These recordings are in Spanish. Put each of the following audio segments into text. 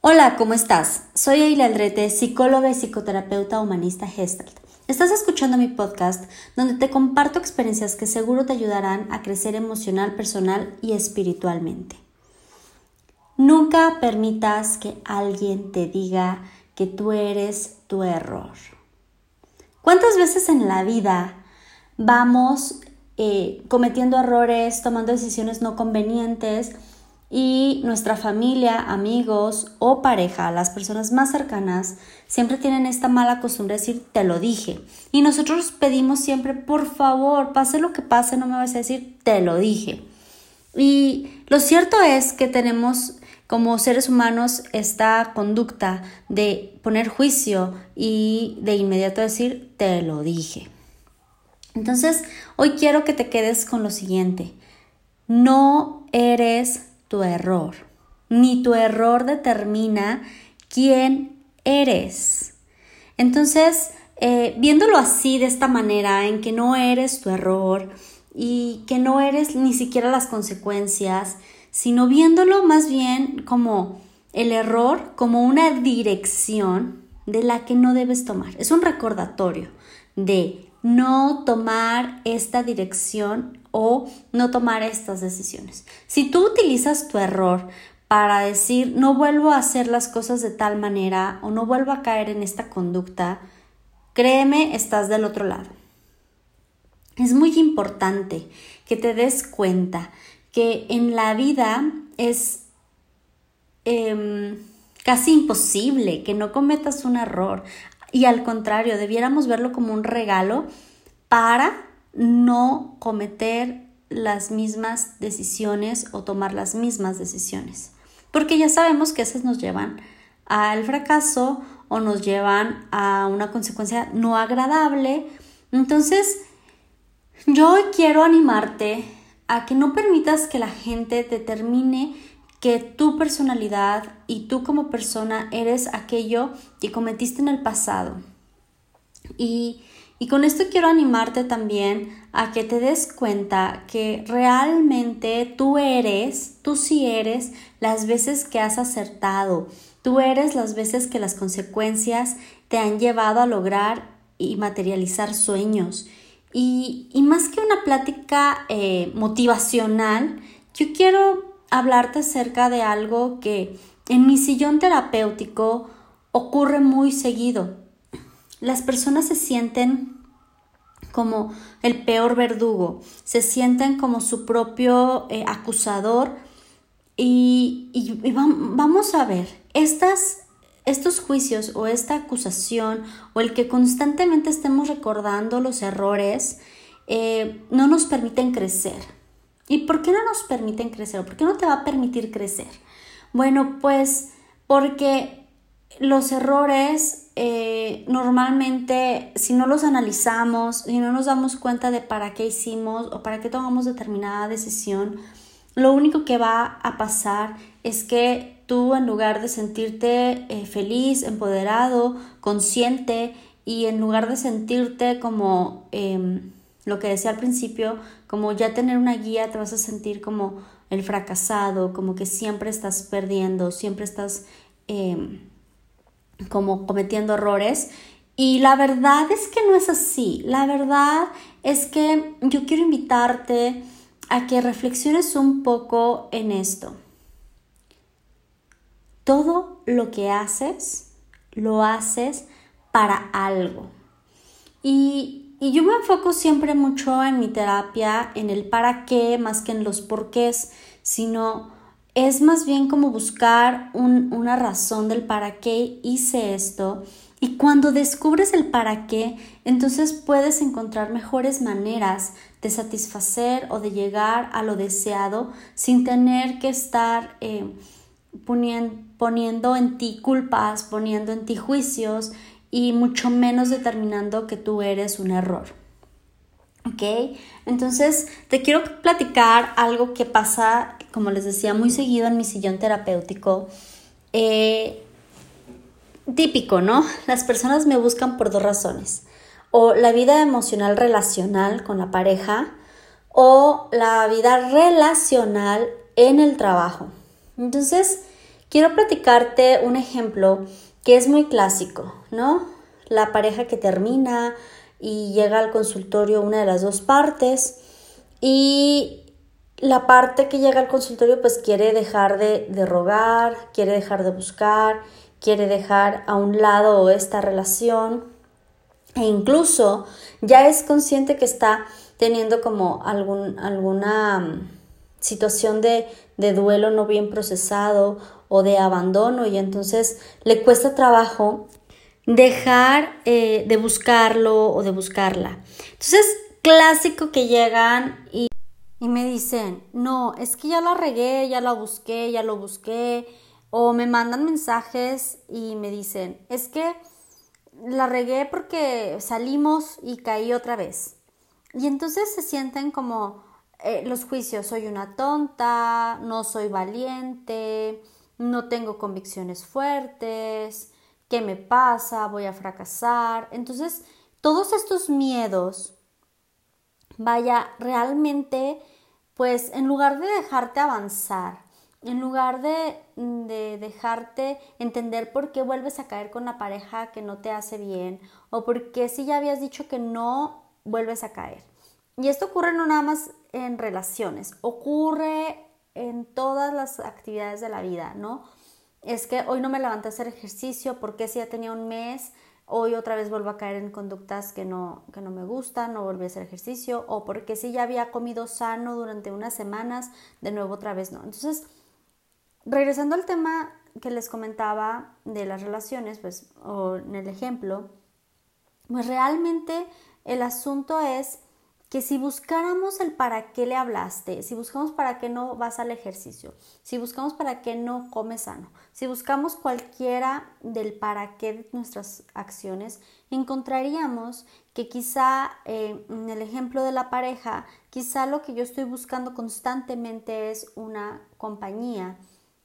Hola, ¿cómo estás? Soy Eila Aldrete, psicóloga y psicoterapeuta humanista Gestalt. Estás escuchando mi podcast donde te comparto experiencias que seguro te ayudarán a crecer emocional, personal y espiritualmente. Nunca permitas que alguien te diga que tú eres tu error. ¿Cuántas veces en la vida vamos eh, cometiendo errores, tomando decisiones no convenientes? Y nuestra familia, amigos o pareja, las personas más cercanas, siempre tienen esta mala costumbre de decir te lo dije. Y nosotros pedimos siempre, por favor, pase lo que pase, no me vas a decir te lo dije. Y lo cierto es que tenemos como seres humanos esta conducta de poner juicio y de inmediato decir te lo dije. Entonces, hoy quiero que te quedes con lo siguiente. No eres tu error, ni tu error determina quién eres. Entonces, eh, viéndolo así, de esta manera, en que no eres tu error y que no eres ni siquiera las consecuencias, sino viéndolo más bien como el error, como una dirección de la que no debes tomar. Es un recordatorio de no tomar esta dirección o no tomar estas decisiones. Si tú utilizas tu error para decir no vuelvo a hacer las cosas de tal manera o no vuelvo a caer en esta conducta, créeme, estás del otro lado. Es muy importante que te des cuenta que en la vida es em, casi imposible que no cometas un error. Y al contrario, debiéramos verlo como un regalo para no cometer las mismas decisiones o tomar las mismas decisiones. Porque ya sabemos que esas nos llevan al fracaso o nos llevan a una consecuencia no agradable. Entonces, yo quiero animarte a que no permitas que la gente determine que tu personalidad y tú como persona eres aquello que cometiste en el pasado. Y, con esto quiero animarte también a que te des cuenta que realmente tú eres, tú sí eres las veces que has acertado, tú eres las veces que las consecuencias te han llevado a lograr y materializar sueños. Y, más que una plática eh, motivacional, yo quiero hablarte acerca de algo que en mi sillón terapéutico ocurre muy seguido. Las personas se sienten como el peor verdugo, se sienten como su propio eh, acusador y, vamos a ver, estas, estos juicios o esta acusación o el que constantemente estemos recordando los errores eh, no nos permiten crecer ¿Y por qué no nos permiten crecer? ¿Por qué no te va a permitir crecer? Bueno, pues porque los errores eh, normalmente, si no los analizamos, si no nos damos cuenta de para qué hicimos o para qué tomamos determinada decisión, lo único que va a pasar es que tú en lugar de sentirte eh, feliz, empoderado, consciente y en lugar de sentirte como em, lo que decía al principio, como ya tener una guía, te vas a sentir como el fracasado, como que siempre estás perdiendo, siempre estás em, como cometiendo errores. Y la verdad es que no es así. La verdad es que yo quiero invitarte a que reflexiones un poco en esto. Todo lo que haces, lo haces para algo. Y y yo me enfoco siempre mucho en mi terapia, en el para qué, más que en los porqués, sino es más bien como buscar una razón del para qué hice esto. Y cuando descubres el para qué, entonces puedes encontrar mejores maneras de satisfacer o de llegar a lo deseado sin tener que estar eh, poniendo en ti culpas, poniendo en ti juicios y mucho menos determinando que tú eres un error. ¿Ok? Entonces, te quiero platicar algo que pasa, como les decía, muy seguido en mi sillón terapéutico. Eh, típico, ¿no? Las personas me buscan por dos razones. O la vida emocional relacional con la pareja o la vida relacional en el trabajo. Entonces, quiero platicarte un ejemplo que es muy clásico, ¿no? La pareja que termina y llega al consultorio una de las dos partes y la parte que llega al consultorio pues quiere dejar de, de rogar, quiere dejar de buscar, quiere dejar a un lado esta relación e incluso ya es consciente que está teniendo como algún, alguna mm, situación de, de duelo no bien procesado o de abandono y entonces le cuesta trabajo dejar eh, de buscarlo o de buscarla. Entonces, clásico que llegan y, y me dicen, no, es que ya la regué, ya la busqué, ya lo busqué, o me mandan mensajes y me dicen, es que la regué porque salimos y caí otra vez. Y entonces se sienten como eh, los juicios, soy una tonta, no soy valiente, no tengo convicciones fuertes, ¿qué me pasa? Voy a fracasar. Entonces, todos estos miedos, vaya, realmente, pues en lugar de dejarte avanzar, en lugar de, de, dejarte entender por qué vuelves a caer con la pareja que no te hace bien o por qué si ya habías dicho que no, vuelves a caer. Y esto ocurre no nada más en relaciones, ocurre en todas las actividades de la vida, ¿no? Es que hoy no me levanté a hacer ejercicio porque si ya tenía un mes, hoy otra vez vuelvo a caer en conductas que no, que no me gustan, no volví a hacer ejercicio, o porque si ya había comido sano durante unas semanas, de nuevo otra vez no. Entonces, regresando al tema que les comentaba de las relaciones, pues, o en el ejemplo, pues realmente el asunto es que si buscáramos el para qué le hablaste, si buscamos para qué no vas al ejercicio, si buscamos para qué no comes sano, si buscamos cualquiera del para qué de nuestras acciones, encontraríamos que quizá eh, en el ejemplo de la pareja, quizá lo que yo estoy buscando constantemente es una compañía,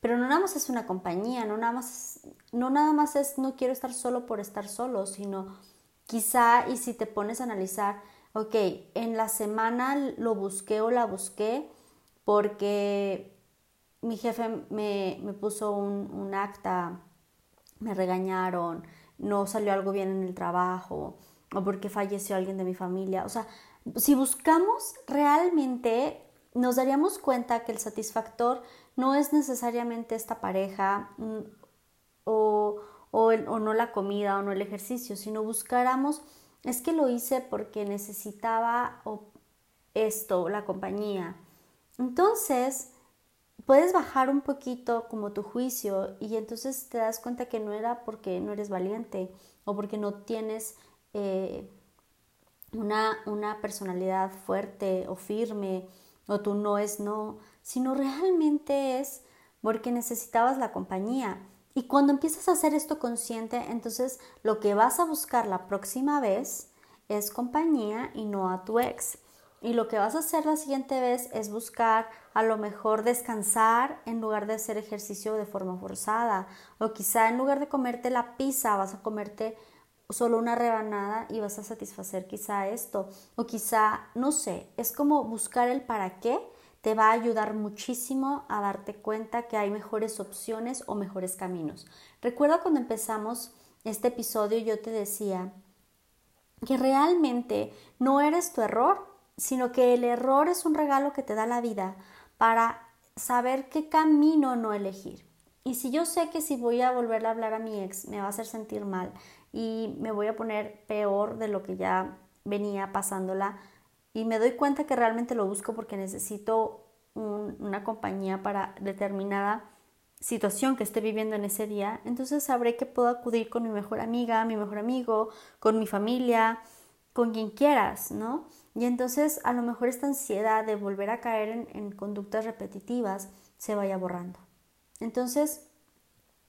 pero no nada más es una compañía, no nada más, no nada más es no quiero estar solo por estar solo, sino quizá y si te pones a analizar, ok, en la semana lo busqué o la busqué porque mi jefe me, puso un, acta, me regañaron, no salió algo bien en el trabajo o porque falleció alguien de mi familia. O sea, si buscamos realmente, nos daríamos cuenta que el satisfactor no es necesariamente esta pareja mm, o, o, o no la comida o no el ejercicio, sino buscáramos es que lo hice porque necesitaba esto, la compañía. Entonces, puedes bajar un poquito como tu juicio y entonces te das cuenta que no era porque no eres valiente o porque no tienes eh, una, una personalidad fuerte o firme o tu no es no, sino realmente es porque necesitabas la compañía. Y cuando empiezas a hacer esto consciente, entonces lo que vas a buscar la próxima vez es compañía y no a tu ex. Y lo que vas a hacer la siguiente vez es buscar a lo mejor descansar en lugar de hacer ejercicio de forma forzada. O quizá en lugar de comerte la pizza vas a comerte solo una rebanada y vas a satisfacer quizá esto. O quizá, no sé, es como buscar el para qué te va a ayudar muchísimo a darte cuenta que hay mejores opciones o mejores caminos. Recuerda cuando empezamos este episodio yo te decía que realmente no eres tu error, sino que el error es un regalo que te da la vida para saber qué camino no elegir. Y si yo sé que si voy a volver a hablar a mi ex me va a hacer sentir mal y me voy a poner peor de lo que ya venía pasándola, y me doy cuenta que realmente lo busco porque necesito una compañía para determinada situación que esté viviendo en ese día, entonces sabré que puedo acudir con mi mejor amiga, mi mejor amigo, con mi familia, con quien quieras, ¿no? Y entonces a lo mejor esta ansiedad de volver a caer en, en conductas repetitivas se vaya borrando. Entonces,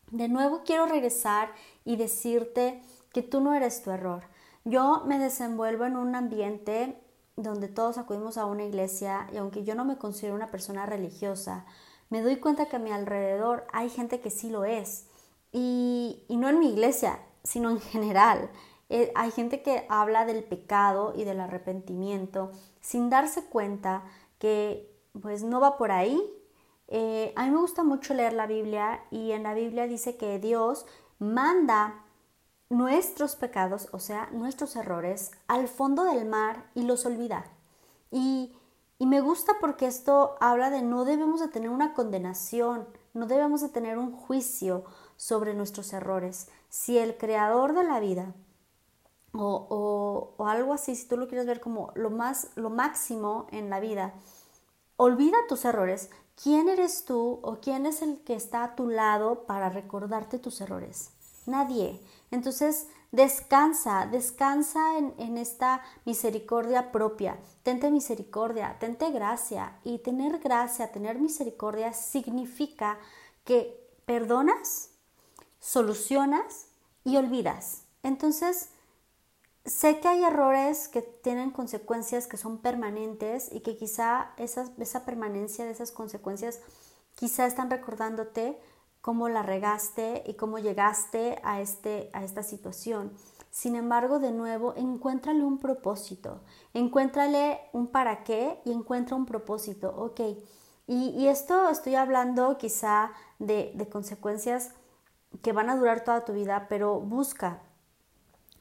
de nuevo quiero regresar y decirte que tú no eres tu error. Yo me desenvuelvo en un ambiente donde todos acudimos a una iglesia y aunque yo no me considero una persona religiosa, me doy cuenta que a mi alrededor hay gente que sí lo es. Y, no en mi iglesia, sino en general. Eh, hay gente que habla del pecado y del arrepentimiento sin darse cuenta que pues no va por ahí Eh, a mí me gusta mucho leer la Biblia y en la Biblia dice que Dios manda nuestros pecados, o sea, nuestros errores, al fondo del mar y los olvida. Y, y me gusta porque esto habla de no debemos de tener una condenación, no debemos de tener un juicio sobre nuestros errores. Si el creador de la vida o, o, algo así, si tú lo quieres ver como lo más, lo máximo en la vida, olvida tus errores. ¿Quién eres tú o quién es el que está a tu lado para recordarte tus errores? Nadie. Entonces, descansa, descansa en, en, esta misericordia propia. Tente misericordia, tente gracia. Y tener gracia, tener misericordia significa que perdonas, solucionas y olvidas. Entonces, sé que hay errores que tienen consecuencias que son permanentes y que quizá esa, esa permanencia de esas consecuencias quizá están recordándote cómo la regaste y cómo llegaste a, este, a esta situación. Sin embargo, de nuevo, encuéntrale un propósito, encuéntrale un para qué y encuentra un propósito, ok. Y, esto estoy hablando quizá de, de consecuencias que van a durar toda tu vida, pero busca,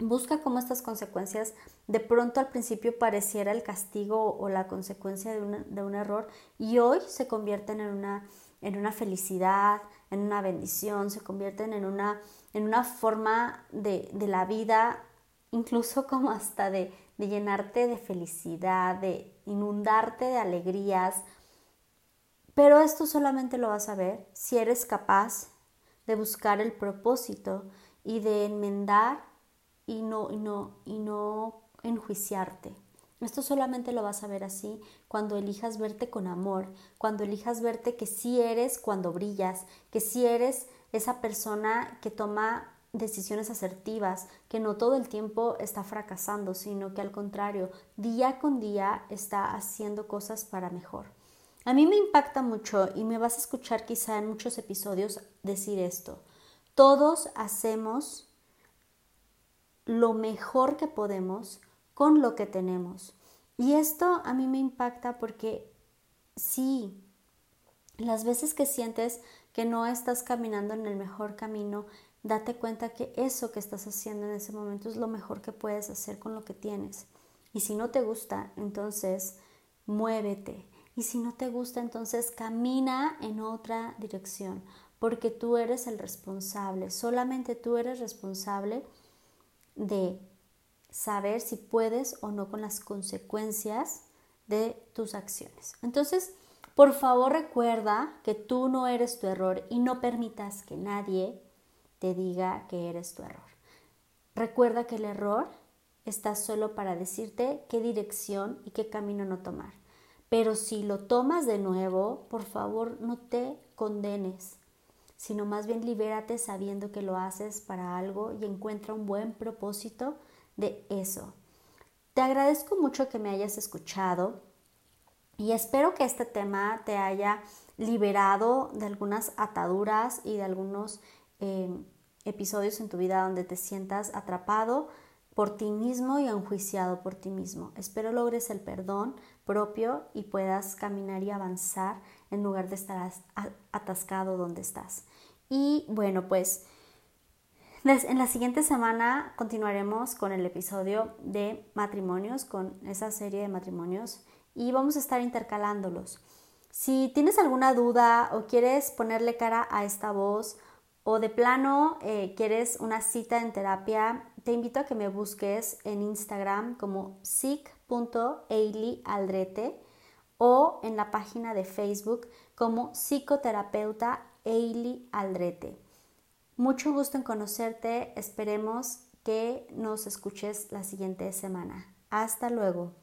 busca cómo estas consecuencias de pronto al principio pareciera el castigo o la consecuencia de, de un error y hoy se convierten en una, en una felicidad, en una bendición, se convierten en una, en una forma de, de la vida, incluso como hasta de, de llenarte de felicidad, de inundarte de alegrías. Pero esto solamente lo vas a ver si eres capaz de buscar el propósito y de enmendar y no, y no, y no enjuiciarte. Esto solamente lo vas a ver así cuando elijas verte con amor, cuando elijas verte que sí eres cuando brillas, que sí eres esa persona que toma decisiones asertivas, que no todo el tiempo está fracasando, sino que al contrario, día con día está haciendo cosas para mejor. A mí me impacta mucho y me vas a escuchar quizá en muchos episodios decir esto. Todos hacemos lo mejor que podemos con lo que tenemos. Y esto a mí me impacta porque sí, las veces que sientes que no estás caminando en el mejor camino, date cuenta que eso que estás haciendo en ese momento es lo mejor que puedes hacer con lo que tienes. Y si no te gusta, entonces muévete, y si no te gusta, entonces camina en otra dirección, porque tú eres el responsable, solamente tú eres responsable de saber si puedes o no con las consecuencias de tus acciones. Entonces, por favor recuerda que tú no eres tu error y no permitas que nadie te diga que eres tu error. Recuerda que el error está solo para decirte qué dirección y qué camino no tomar. Pero si lo tomas de nuevo, por favor no te condenes, sino más bien libérate sabiendo que lo haces para algo y encuentra un buen propósito de eso. Te agradezco mucho que me hayas escuchado y espero que este tema te haya liberado de algunas ataduras y de algunos eh, episodios en tu vida donde te sientas atrapado por ti mismo y enjuiciado por ti mismo. Espero logres el perdón propio y puedas caminar y avanzar en lugar de estar atascado donde estás. Y bueno, pues en la siguiente semana continuaremos con el episodio de matrimonios, con esa serie de matrimonios y vamos a estar intercalándolos. Si tienes alguna duda o quieres ponerle cara a esta voz o de plano eh, quieres una cita en terapia, te invito a que me busques en Instagram como sic.eilyaldrete o en la página de Facebook como psicoterapeuta Eili Aldrete. Mucho gusto en conocerte, esperemos que nos escuches la siguiente semana. Hasta luego.